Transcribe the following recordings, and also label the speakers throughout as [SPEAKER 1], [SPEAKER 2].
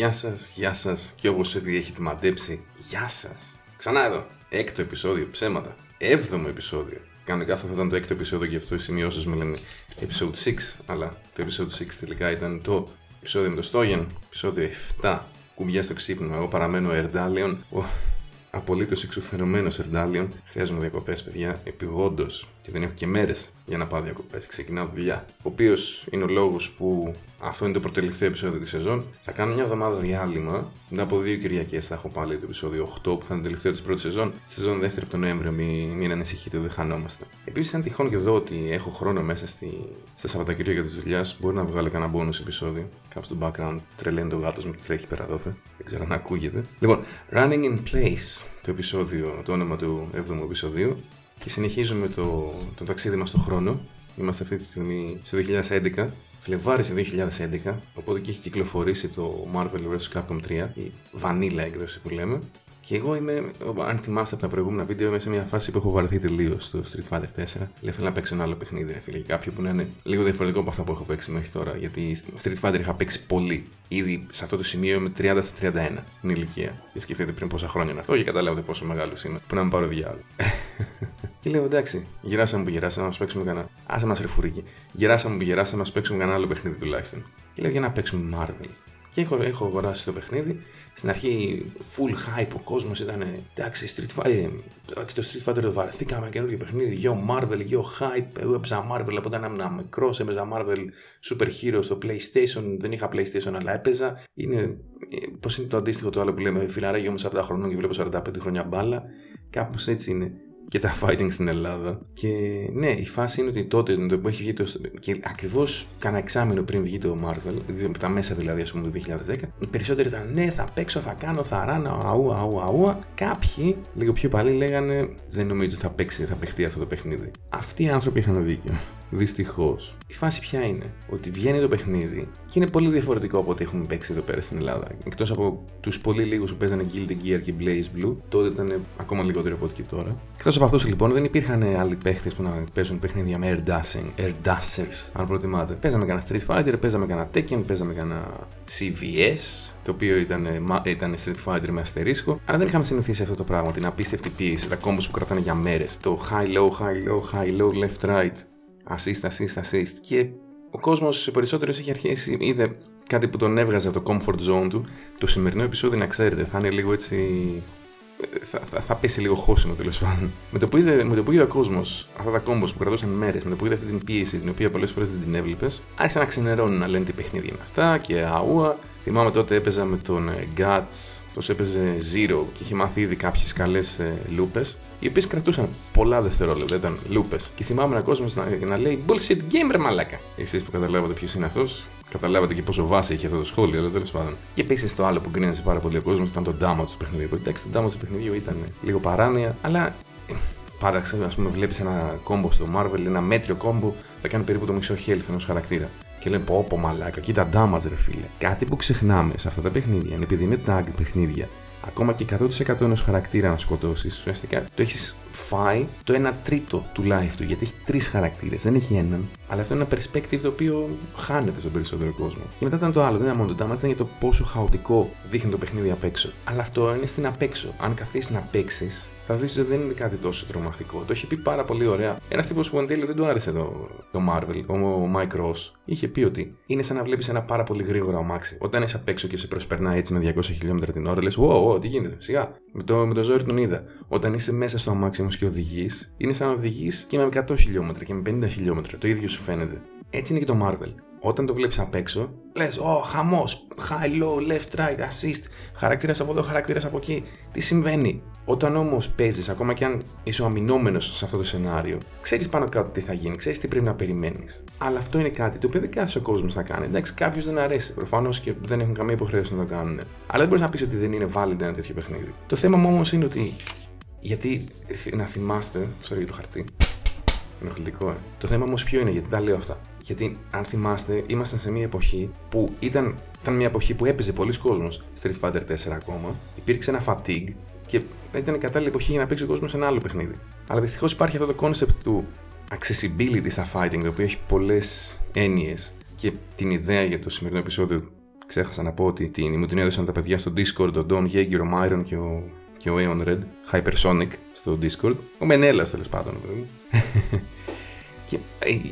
[SPEAKER 1] Γεια σας, γεια σας και όπως ήδη έχετε μαντέψει, γεια σας. Ξανά εδώ. Έκτο επεισόδιο, ψέματα. Έβδομο επεισόδιο. Κανονικά αυτό θα ήταν το έκτο επεισόδιο και αυτό οι σημειώσεις με λένε episode 6, αλλά το episode 6 τελικά ήταν το επεισόδιο με το Στόγεν, επεισόδιο 7. Κουμπιά στο ξύπνημα. Εγώ παραμένω Ερντάλιον. Απολύτως εξουθενωμένος Ερντάλιον. Χρειάζομαι διακοπές, παιδιά, επιγόντως. Και δεν έχω και μέρες για να πάω διακοπές. Ξεκινάω δουλειά. Ο οποίος είναι ο λόγος που αυτό είναι το προτελευταίο επεισόδιο της σεζόν. Θα κάνω μια εβδομάδα διάλειμμα. Μετά από δύο Κυριακές θα έχω πάλι το επεισόδιο 8 που θα είναι το τελευταίο της πρώτης σεζόν. Σεζόν δεύτερη από τον Νοέμβριο, μην, μην ανησυχείτε, δεν χανόμαστε. Επίσης, αν τυχόν και εδώ ότι έχω χρόνο μέσα στη, στα Σαββατοκύριακα της δουλειάς, μπορεί να βγάλω κανένα bonus επεισόδιο. Κάπου στο background τρελαίνει το γάτος μου και τρέχει πέρα δόθε. Δεν ξέρω αν ακούγεται. Λοιπόν, Running in Place, το επεισόδιο, το όνομα του 7ου επεισοδίου. Και συνεχίζουμε το, το ταξίδι μας στον χρόνο. Είμαστε αυτή τη στιγμή στο 2011, Φλεβάρι του 2011, οπότε και έχει κυκλοφορήσει το Marvel vs. Capcom 3, η vanilla έκδοση που λέμε. Και εγώ είμαι, αν θυμάστε από τα προηγούμενα βίντεο, είμαι σε μια φάση που έχω βαρεθεί τελείως στο Street Fighter 4. Λέω θέλω να παίξω ένα άλλο παιχνίδι, ρε φίλε. Κάποιο που να είναι λίγο διαφορετικό από αυτά που έχω παίξει μέχρι τώρα. Γιατί Street Fighter είχα παίξει πολύ. Ήδη σε αυτό το σημείο είμαι 30 στα 31 την ηλικία. Και σκεφτείτε πριν πόσα χρόνια είναι αυτό και καταλάβετε πόσο μεγάλος είμαι. Που να μην πάρω διάλογο. Και λέω εντάξει, γυράσαμε που γυράσαμε να μα παίξουμε κανένα. Άσε μας ρεφουρίκι. Γυράσαμε που γυράσαμε να μα παίξουμε κανένα άλλο παιχνίδι τουλάχιστον. Και λέω για να παίξουμε Marvel. Και έχω, έχω αγοράσει το παιχνίδι. Στην αρχή full hype ο κόσμος ήταν εντάξει, Street Fighter, εντάξει, το Street Fighter το βαρεθήκαμε καινούργιο παιχνίδι. Γιο Marvel, γιο hype. Εγώ έπαιζα Marvel από όταν ήμουν μικρός, έπαιζα Marvel Super Hero στο PlayStation. Δεν είχα PlayStation, αλλά έπαιζα. Είναι, πώς είναι το αντίστοιχο το άλλο που λέμε, φιλαράκι μου 40 χρονών και βλέπω 45 χρόνια μπάλα. Κάπως έτσι είναι και τα fighting στην Ελλάδα. Και ναι, η φάση είναι ότι τότε το που έχει βγει το. και ακριβώς κάνα εξάμεινο πριν βγει το Marvel, τα μέσα δηλαδή, ας πούμε, το 2010, οι περισσότεροι ήταν ναι, θα παίξω, θα κάνω, θα ράνα, αού, αού, αού. Κάποιοι, λίγο πιο παλιοί, λέγανε δεν νομίζω ότι θα παίξει, θα παιχτεί αυτό το παιχνίδι. Αυτοί οι άνθρωποι είχαν δίκιο. Δυστυχώς. Η φάση ποια είναι, ότι βγαίνει το παιχνίδι και είναι πολύ διαφορετικό από ό,τι έχουμε παίξει εδώ πέρα στην Ελλάδα. Εκτός από τους πολύ λίγους που παίζανε Guilty Gear και Blaze Blue, τότε ήταν ακόμα λιγότερο από ό,τι και τώρα. Εκτός από αυτούς λοιπόν δεν υπήρχαν άλλοι παίχτες που να παίζουν παιχνίδια με air dashing, air dashers, αν προτιμάτε. Παίζαμε κανένα Street Fighter, παίζαμε κανένα Tekken, παίζαμε κανένα CVS, το οποίο ήταν, ήταν Street Fighter με αστερίσκο, αλλά δεν είχαμε συνηθίσει αυτό το πράγμα, την απίστευτη πίεση, τα κόμπου που κρατάνε για μέρες. Το high low, high low, high low, left right, assist, assist, assist. Και ο κόσμος περισσότερο είχε αρχίσει, είδε κάτι που τον έβγαζε από το comfort zone του. Το σημερινό επεισόδιο, να ξέρετε, θα είναι λίγο έτσι θα, θα, θα πέσει λίγο χώσιμο τέλος πάντων. Με το που είδε, με το που είδε ο κόσμος αυτά τα κόμπο που κρατούσαν μέρες, με το που είδε αυτή την πίεση την οποία πολλές φορές δεν την έβλεπες, άρχισε να ξενερώνουν να λένε τι παιχνίδια είναι αυτά και αούα. Θυμάμαι τότε έπαιζα με τον ε, Guts, αυτός έπαιζε Zero και είχε μάθει ήδη κάποιες καλές ε, λούπες, οι οποίες κρατούσαν πολλά δευτερόλεπτα, ήταν λούπες. Και θυμάμαι ένα κόσμος να, να λέει Bullshit gamer μαλάκα. Εσείς που καταλάβατε ποιος είναι αυτός, Καταλάβατε και πόσο βάση έχει αυτό το σχόλιο, αλλά τέλος πάντων. Και επίσης το άλλο που γκρίνασε πάρα πολύ ο κόσμος ήταν το damage του παιχνιδιού. Εντάξει, το damage του παιχνιδιού ήταν λίγο παράνοια, αλλά ε, Πάραξε, ας πούμε, βλέπεις ένα κόμπο στο Marvel, ένα μέτριο κόμπο, θα κάνει περίπου το μισό health ενός χαρακτήρα. Και λένε πω, πω μαλάκα, κοίτα damage ρε φίλε. Κάτι που ξεχνάμε σε αυτά τα παιχνίδια είναι επειδή είναι tag παιχνίδια ακόμα και 100% ενός χαρακτήρα να σκοτώσεις, ουσιαστικά το έχεις φάει το 1 τρίτο του life του. Γιατί έχει τρεις χαρακτήρες, δεν έχει έναν. Αλλά αυτό είναι ένα perspective το οποίο χάνεται στον περισσότερο κόσμο. Και μετά ήταν το άλλο, δεν ήταν μόνο το damage, ήταν για το πόσο χαοτικό δείχνει το παιχνίδι απ' έξω. Αλλά αυτό είναι στην απ' έξω. Αν καθίσεις να παίξεις, θα δεις ότι δεν είναι κάτι τόσο τρομακτικό. Το έχει πει πάρα πολύ ωραία. Ένας τύπος που εν τέλει δεν του άρεσε το, το Marvel, ο Mike Ross, είχε πει ότι είναι σαν να βλέπεις ένα πάρα πολύ γρήγορο αμάξι. Όταν είσαι απ' έξω και σε προσπερνά έτσι με 200 χιλιόμετρα την ώρα, λες: Ω, τι γίνεται, σιγά. Με το, με το ζόρι τον είδα. Όταν είσαι μέσα στο αμάξι όμως και οδηγείς, είναι σαν να οδηγείς και με 100 χιλιόμετρα και με 50 χιλιόμετρα. Το ίδιο σου φαίνεται. Έτσι είναι και το Marvel όταν το βλέπεις απ' έξω, λες: Ω, χαμός, high, low, left, right, assist, χαρακτήρας από εδώ, χαρακτήρας από εκεί. Τι συμβαίνει; Όταν όμως παίζεις, ακόμα και αν είσαι ο αμυνόμενο σε αυτό το σενάριο, ξέρεις πάνω κάτω τι θα γίνει, ξέρεις τι πρέπει να περιμένεις. Αλλά αυτό είναι κάτι το οποίο δεν κάθεσε ο κόσμος να κάνει. Εντάξει, κάποιο δεν αρέσει. Προφανώς και δεν έχουν καμία υποχρέωση να το κάνουν. Αλλά δεν μπορείς να πεις ότι δεν είναι valid ένα τέτοιο παιχνίδι. Το θέμα μου όμως είναι ότι. Γιατί να θυμάστε. Sorry το χαρτί. Ενοχλητικό, ε. Το θέμα όμως ποιο είναι, γιατί τα λέω αυτά. Γιατί αν θυμάστε, ήμασταν σε μια εποχή που ήταν, ήταν μια εποχή που έπαιζε πολλοί κόσμος Street Fighter 4 ακόμα. Υπήρξε ένα fatigue και ήταν η κατάλληλη εποχή για να παίξει ο κόσμος σε ένα άλλο παιχνίδι. Αλλά δυστυχώς υπάρχει αυτό το concept του accessibility στα fighting, το οποίο έχει πολλές έννοιες και την ιδέα για το σημερινό επεισόδιο ξέχασα να πω ότι την, μου την έδωσαν τα παιδιά στο Discord, ο Don Yeager, ο Myron και ο, και ο Aeon Red, Hypersonic στο Discord. Ο Μενέλα τέλος πάντων, Και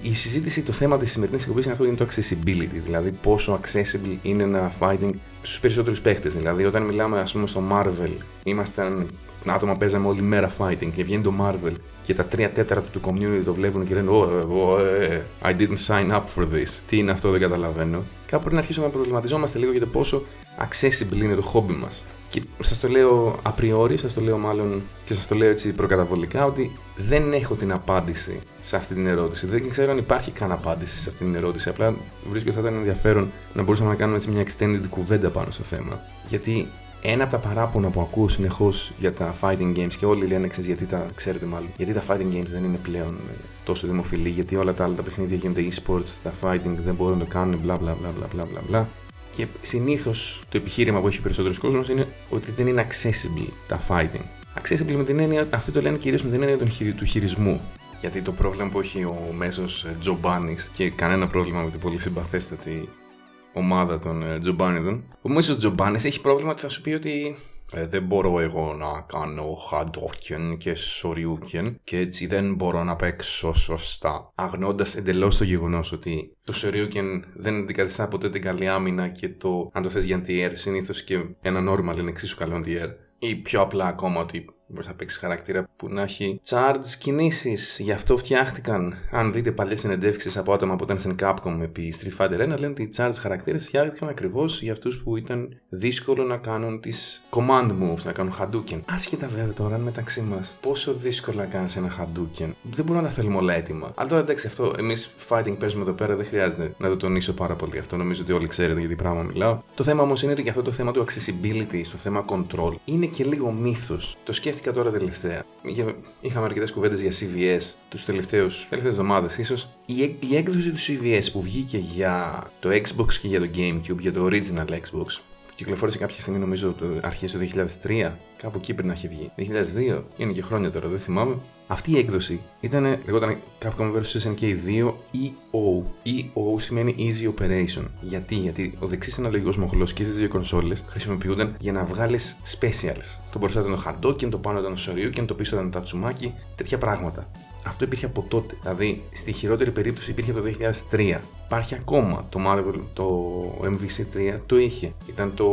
[SPEAKER 1] η συζήτηση, το θέμα της σημερινής εκπομπής είναι αυτό είναι το accessibility. Δηλαδή, πόσο accessible είναι ένα fighting στους περισσότερους παίχτες. Δηλαδή, όταν μιλάμε, ας πούμε, στο Marvel, ήμασταν άτομα παίζαμε όλη μέρα fighting και βγαίνει το Marvel και τα τρία τέταρτα του community το βλέπουν και λένε Oh, I didn't sign up for this. Τι είναι αυτό, δεν καταλαβαίνω. Κάπου πρέπει να αρχίσουμε να προβληματιζόμαστε λίγο για το πόσο accessible είναι το χόμπι μας. Και σας το λέω απριόρι, σας το λέω μάλλον και σας το λέω έτσι προκαταβολικά ότι δεν έχω την απάντηση σε αυτή την ερώτηση. Δεν ξέρω αν υπάρχει καν απάντηση σε αυτή την ερώτηση. Απλά βρίσκω ότι θα ήταν ενδιαφέρον να μπορούσαμε να κάνουμε έτσι μια extended κουβέντα πάνω στο θέμα. Γιατί ένα από τα παράπονα που ακούω συνεχώς για τα fighting games και όλοι λένε ξέρεις, γιατί τα ξέρετε μάλλον, γιατί τα fighting games δεν είναι πλέον ε, τόσο δημοφιλή, γιατί όλα τα άλλα τα παιχνίδια γίνονται e-sports, τα fighting δεν μπορούν να το κάνουν, μπλα μπλα μπλα μπλα μπλα μπλα. Και συνήθως το επιχείρημα που έχει περισσότερος κόσμος είναι ότι δεν είναι accessible τα fighting. Accessible με την έννοια, αυτό το λένε κυρίως με την έννοια του χειρισμού. Γιατί το πρόβλημα που έχει ο μέσος Τζομπάνης και κανένα πρόβλημα με την πολύ συμπαθέστατη ομάδα των ε, Τζομπάνιδων. Ο μέσος Τζομπάνης έχει πρόβλημα ότι θα σου πει ότι ε, δεν μπορώ εγώ να κάνω χαντόκεν και σοριούκεν και έτσι δεν μπορώ να παίξω σωστά. Αγνώντα εντελώς το γεγονός ότι το σοριούκεν δεν αντικαθιστά ποτέ την καλή άμυνα και το αν το θες για anti-air συνήθως και ένα normal είναι εξίσου καλό anti-air. Ή πιο απλά ακόμα ότι μπορείς να παίξεις χαρακτήρα που να έχει charge κινήσεις. Γι' αυτό φτιάχτηκαν. Αν δείτε παλιές συνεντεύξεις από άτομα που ήταν στην Capcom επί Street Fighter 1, λένε ότι οι charge χαρακτήρες φτιάχτηκαν ακριβώς για αυτούς που ήταν δύσκολο να κάνουν τις command moves, να κάνουν Hadouken. Άσχετα βέβαια τώρα μεταξύ μας, πόσο δύσκολο να κάνεις ένα Hadouken. Δεν μπορούμε να τα θέλουμε όλα έτοιμα. Αλλά τώρα εντάξει, αυτό εμείς fighting παίζουμε εδώ πέρα, δεν χρειάζεται να το τονίσω πάρα πολύ αυτό. Νομίζω ότι όλοι ξέρετε γιατί πράγμα μιλάω. Το θέμα όμως είναι ότι για αυτό το θέμα του accessibility, στο θέμα control, είναι και λίγο μύθος. Το σκέφτομαι σκέφτηκα τώρα τελευταία. Είχαμε αρκετές κουβέντες για CVS τους τελευταίους τελευταίες εβδομάδες, ίσως. Η, η έκδοση του CVS που βγήκε για το Xbox και για το Gamecube, για το original Xbox, κυκλοφόρησε κάποια στιγμή, νομίζω, το αρχές του 2003. Κάπου εκεί πριν να έχει βγει. 2002, είναι και χρόνια τώρα, δεν θυμάμαι. Αυτή η έκδοση ήταν, λεγόταν Capcom vs SNK 2 EO. EO σημαίνει Easy Operation. Γιατί, γιατί ο δεξί αναλογικός μοχλός και στι δύο κονσόλες χρησιμοποιούνταν για να βγάλεις specials. Το μπροστά ήταν το Hadouken, το πάνω ήταν το Shoryuken, το πίσω ήταν το Tatsumaki, τέτοια πράγματα. Αυτό υπήρχε από τότε. Δηλαδή, στη χειρότερη περίπτωση υπήρχε το 2003. Υπάρχει ακόμα το Marvel, το MVC3 το είχε. Ήταν το.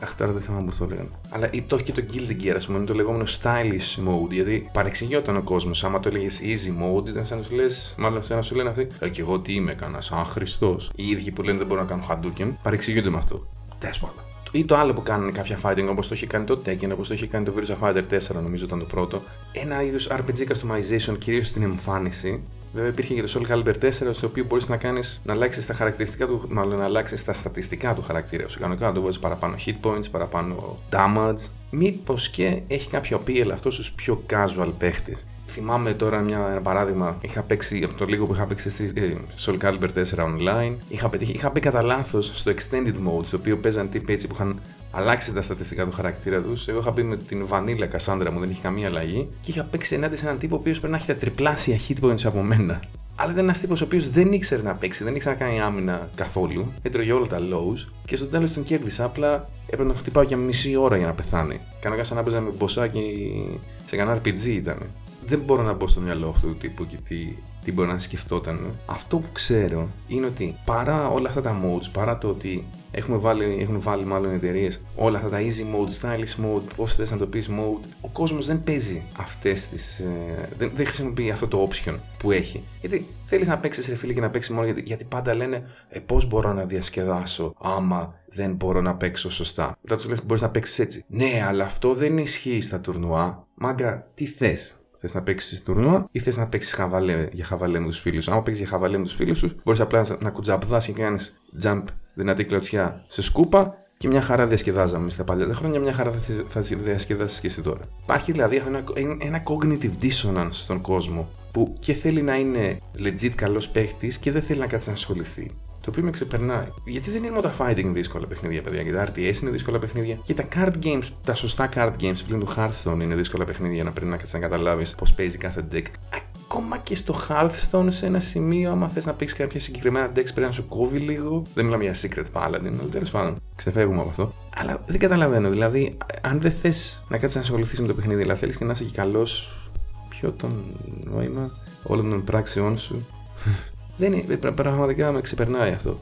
[SPEAKER 1] Αχ, τώρα δεν θυμάμαι πώς το λέγανε. Αλλά το έχει και το Guilty Gear, ας πούμε, είναι το λεγόμενο stylish mode. Γιατί παρεξηγιόταν ο κόσμος. Άμα το έλεγες easy mode, ήταν σαν να σου λε, μάλλον σαν να σου λένε αυτοί, Ε, και εγώ τι είμαι, έκανα, σαν Χριστό. Οι ίδιοι που λένε δεν μπορώ να κάνω Hadouken, παρεξηγούνται με αυτό. Τέλος πάντων. Ή το άλλο που κάνουν κάποια fighting όπως το έχει κάνει το Tekken, όπως το έχει κάνει το Virtua Fighter 4, νομίζω ήταν το πρώτο. Ένα είδο RPG customization, κυρίως στην εμφάνιση. Βέβαια υπήρχε και το Soul Calibur 4, στο οποίο μπορείς να κάνεις να αλλάξεις τα χαρακτηριστικά του, μάλλον να αλλάξεις τα στατιστικά του χαρακτήρα σου. Κανονικά να το βάζεις παραπάνω hit points, παραπάνω damage. Μήπως και έχει κάποιο appeal αυτός στου πιο casual παίχτε. Θυμάμαι τώρα μια, ένα παράδειγμα. Είχα παίξει από το λίγο που είχα παίξει στη ε, Soul Calibur 4 online. Είχα, πετύχει, είχα μπει κατά λάθος στο Extended Mode, στο οποίο παίζαν τύποι έτσι που είχαν αλλάξει τα στατιστικά του χαρακτήρα τους. Εγώ είχα μπει με την Vanilla Cassandra μου, δεν είχε καμία αλλαγή. Και είχα παίξει ενάντια σε έναν τύπο ο οποίος πρέπει να έχει τα τριπλάσια hit points από μένα. Αλλά ήταν ένας τύπος ο οποίος δεν ήξερε να παίξει, δεν ήξερε να κάνει άμυνα καθόλου. Έτρωγε όλα τα lows και στο τέλος τον κέρδισα. Απλά έπρεπε να χτυπάω για μισή ώρα για να πεθάνει. Κανονικά σαν να παίζα με μποσάκι σε κανένα RPG ήταν δεν μπορώ να μπω στο μυαλό αυτού του τύπου και τι, τι μπορεί να σκεφτόταν. Αυτό που ξέρω είναι ότι παρά όλα αυτά τα modes, παρά το ότι έχουμε βάλει, έχουν βάλει μάλλον εταιρείες όλα αυτά τα easy mode, stylish mode, πώς θες να το πεις mode, ο κόσμος δεν παίζει αυτές τις. Ε, δεν, δεν χρησιμοποιεί αυτό το option που έχει. Γιατί θέλεις να παίξεις ρε φίλε και να παίξεις μόνο γιατί, γιατί πάντα λένε ε, πώς μπορώ να διασκεδάσω άμα δεν μπορώ να παίξω σωστά. Μετά τους λες μπορείς να παίξεις έτσι. Ναι, αλλά αυτό δεν ισχύει στα τουρνουά. Μάγκα, τι θες; Θες να παίξεις τουρνουά ή θες να παίξεις χαβαλέ για χαβαλέ με τους φίλους σου. Αν παίξεις για χαβαλέ με τους φίλους σου, μπορείς απλά να κουτζαπδά και κάνεις jump δυνατή κλωτσιά σε σκούπα και μια χαρά διασκεδάζαμε στα παλιά χρόνια, μια χαρά θα, θα διασκεδάσεις και εσύ τώρα. Υπάρχει δηλαδή ένα, ένα cognitive dissonance στον κόσμο που και θέλει να είναι legit καλός παίχτη και δεν θέλει να κάτσει να ασχοληθεί το οποίο με ξεπερνάει. Γιατί δεν είναι μόνο τα fighting δύσκολα παιχνίδια, παιδιά. Και τα RTS είναι δύσκολα παιχνίδια. Και τα card games, τα σωστά card games πλην του Hearthstone είναι δύσκολα παιχνίδια να πρέπει να κάτσει να καταλάβεις πώς παίζει κάθε deck. ακόμα και στο Hearthstone σε ένα σημείο, άμα θες να παίξεις κάποια συγκεκριμένα decks, πρέπει να σου κόβει λίγο. Δεν μιλάμε για Secret Paladin, αλλά τέλος πάντων, ξεφεύγουμε από αυτό. Αλλά δεν καταλαβαίνω, δηλαδή, αν δεν θες να κάτσεις να ασχοληθείς με το παιχνίδι, αλλά θέλεις και να είσαι και καλός, ποιο το νόημα όλων των πράξεών σου. Δεν είναι, πραγματικά με ξεπερνάει αυτό.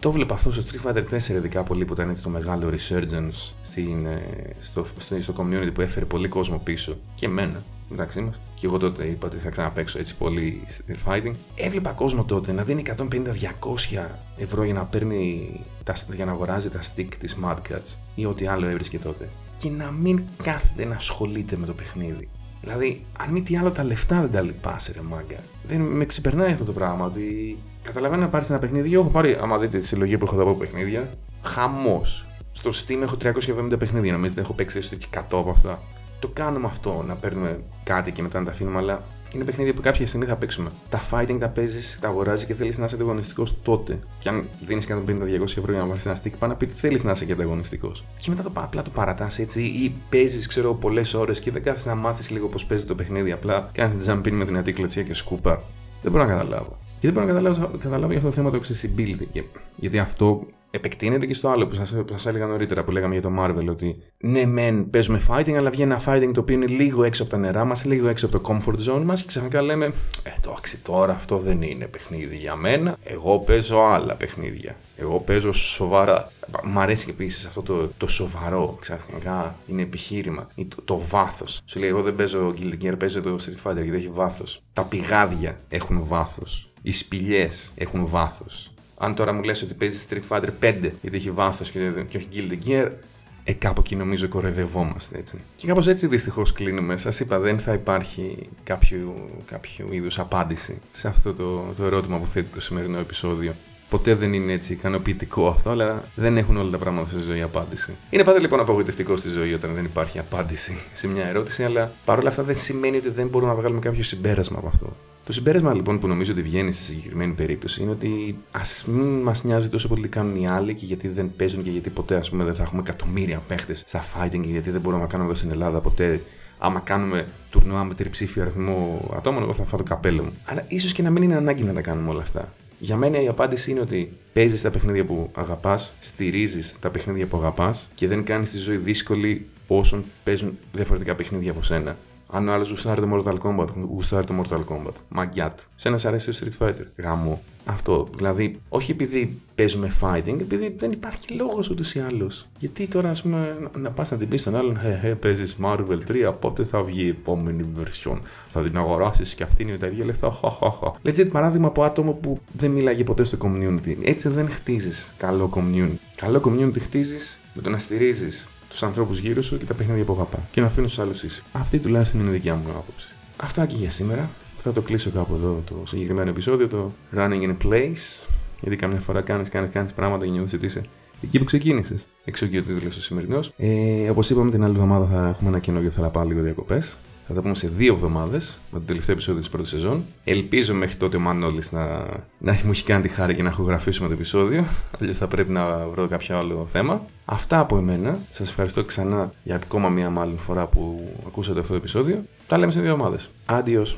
[SPEAKER 1] Το βλέπω αυτό στο Street Fighter 4 ειδικά πολύ που ήταν έτσι το μεγάλο resurgence στην, ε, στο, στο, στο community που έφερε πολύ κόσμο πίσω και εμένα μεταξύ μας. Και εγώ τότε είπα ότι θα ξαναπέξω έτσι πολύ fighting. Έβλεπα κόσμο τότε να δίνει 150-200 ευρώ για να παίρνει τα, για να αγοράζει τα stick της Mad Cats ή ό,τι άλλο έβρισκε τότε. Και να μην κάθεται να ασχολείται με το παιχνίδι. Δηλαδή, αν μη τι άλλο, τα λεφτά δεν τα λυπάσαι, ρε μάγκα. Δεν με ξεπερνάει αυτό το πράγμα. Ότι καταλαβαίνω να πάρεις ένα παιχνίδι. Εγώ έχω πάρει, άμα δείτε τη συλλογή που έχω εδώ από παιχνίδια, χαμός. Στο Steam έχω 370 παιχνίδια. Νομίζετε έχω παίξει έστω και 100 από αυτά το κάνουμε αυτό, να παίρνουμε κάτι και μετά να τα αφήνουμε, αλλά είναι παιχνίδια που κάποια στιγμή θα παίξουμε. Τα fighting τα παίζεις, τα αγοράζεις και θέλεις να είσαι ανταγωνιστικός τότε. Και αν δίνει 150-200 ευρώ για να βάλει ένα stick, πάνω να πει ότι θέλεις να είσαι και ανταγωνιστικός. Και μετά το απλά το παρατάς έτσι, ή παίζεις, ξέρω, πολλές ώρες και δεν κάθεσαι να μάθεις λίγο πώς παίζει το παιχνίδι. Απλά κάνεις jumping με δυνατή κλωτσία και σκούπα. Δεν μπορώ να καταλάβω. Και δεν μπορώ να καταλάβω, καταλάβω για αυτό το θέμα το accessibility. γιατί αυτό επεκτείνεται και στο άλλο που σας σας έλεγα νωρίτερα που λέγαμε για το Marvel. Ότι ναι, μεν παίζουμε fighting, αλλά βγαίνει ένα fighting το οποίο είναι λίγο έξω από τα νερά μας, λίγο έξω από το comfort zone μας και ξαφνικά λέμε, Ε, το τώρα αυτό δεν είναι παιχνίδι για μένα. Εγώ παίζω άλλα παιχνίδια. Εγώ παίζω σοβαρά. Μ' αρέσει επίσης αυτό το, το σοβαρό. Ξαφνικά είναι επιχείρημα. Ή το, το βάθος. Σου λέει, Εγώ δεν παίζω Guild Gear, παίζω το Street Fighter γιατί έχει βάθος. Τα πηγάδια έχουν βάθος. Οι σπηλιές έχουν βάθος αν τώρα μου λες ότι παίζει Street Fighter 5 γιατί έχει βάθος και, και όχι Guilty Gear, ε, κάπου εκεί νομίζω κοροϊδευόμαστε έτσι. Και κάπως έτσι δυστυχώς κλείνουμε. Σας είπα, δεν θα υπάρχει κάποιο, κάποιο είδους απάντηση σε αυτό το, το ερώτημα που θέτει το σημερινό επεισόδιο. Ποτέ δεν είναι έτσι ικανοποιητικό αυτό, αλλά δεν έχουν όλα τα πράγματα στη ζωή απάντηση. Είναι πάντα λοιπόν απογοητευτικό στη ζωή όταν δεν υπάρχει απάντηση σε μια ερώτηση, αλλά παρόλα αυτά δεν σημαίνει ότι δεν μπορούμε να βγάλουμε κάποιο συμπέρασμα από αυτό. Το συμπέρασμα λοιπόν που νομίζω ότι βγαίνει στη συγκεκριμένη περίπτωση είναι ότι ας μην μας νοιάζει τόσο πολύ τι κάνουν οι άλλοι και γιατί δεν παίζουν και γιατί ποτέ ας πούμε, δεν θα έχουμε εκατομμύρια παίχτες στα fighting και γιατί δεν μπορούμε να κάνουμε εδώ στην Ελλάδα ποτέ. Άμα κάνουμε τουρνουά με τριψήφιο αριθμό ατόμων, εγώ θα φάω το καπέλο μου. Αλλά ίσως και να μην είναι ανάγκη να τα κάνουμε όλα αυτά. Για μένα η απάντηση είναι ότι παίζεις τα παιχνίδια που αγαπάς, στηρίζεις τα παιχνίδια που αγαπάς και δεν κάνεις τη ζωή δύσκολη όσων παίζουν διαφορετικά παιχνίδια από σένα. Αν ο άλλος γουστάρει το Mortal Kombat, γουστάρει το Mortal Kombat. Μαγκιά του. Σε ένας αρέσει το Street Fighter. Γάμο. Αυτό. Δηλαδή, όχι επειδή παίζουμε fighting, επειδή δεν υπάρχει λόγος ούτως ή άλλως. Γιατί τώρα, ας πούμε, να πας να την πεις στον άλλον, Χε, χε, παίζεις Marvel 3, πότε θα βγει η επόμενη version; Θα την αγοράσεις και αυτή είναι τα ίδια λεφτά. Χαχαχα. Legit παράδειγμα από άτομο που δεν μιλάγε ποτέ στο community. Έτσι δεν χτίζεις καλό community. Καλό community χτίζεις με το να στηρίζεις τους ανθρώπους γύρω σου και τα παιχνίδια που αγαπά. Και να αφήνω του άλλους ίσω. Αυτή τουλάχιστον είναι η δικιά μου άποψη. Αυτά και για σήμερα. Θα το κλείσω κάπου εδώ το συγκεκριμένο επεισόδιο, το Running in Place. Γιατί καμιά φορά κάνεις κάνεις, κάνεις πράγματα και νιώθεις ότι είσαι εκεί που ξεκίνησες. Εξωγείο τίτλος ο σημερινός. Ε, Όπως είπαμε, την άλλη εβδομάδα θα έχουμε ένα καινούριο θα πάω λίγο διακοπές. Θα τα πούμε σε δύο εβδομάδες με το τελευταίο επεισόδιο της πρώτης σεζόν. Ελπίζω μέχρι τότε ο Μανώλης να, να μου έχει κάνει τη χάρη και να έχω γραφήσει το επεισόδιο. Αλλιώς θα πρέπει να βρω κάποιο άλλο θέμα. Αυτά από εμένα. Σας ευχαριστώ ξανά για ακόμα μία μάλλον φορά που ακούσατε αυτό το επεισόδιο. Τα λέμε σε δύο εβδομάδες. Adios.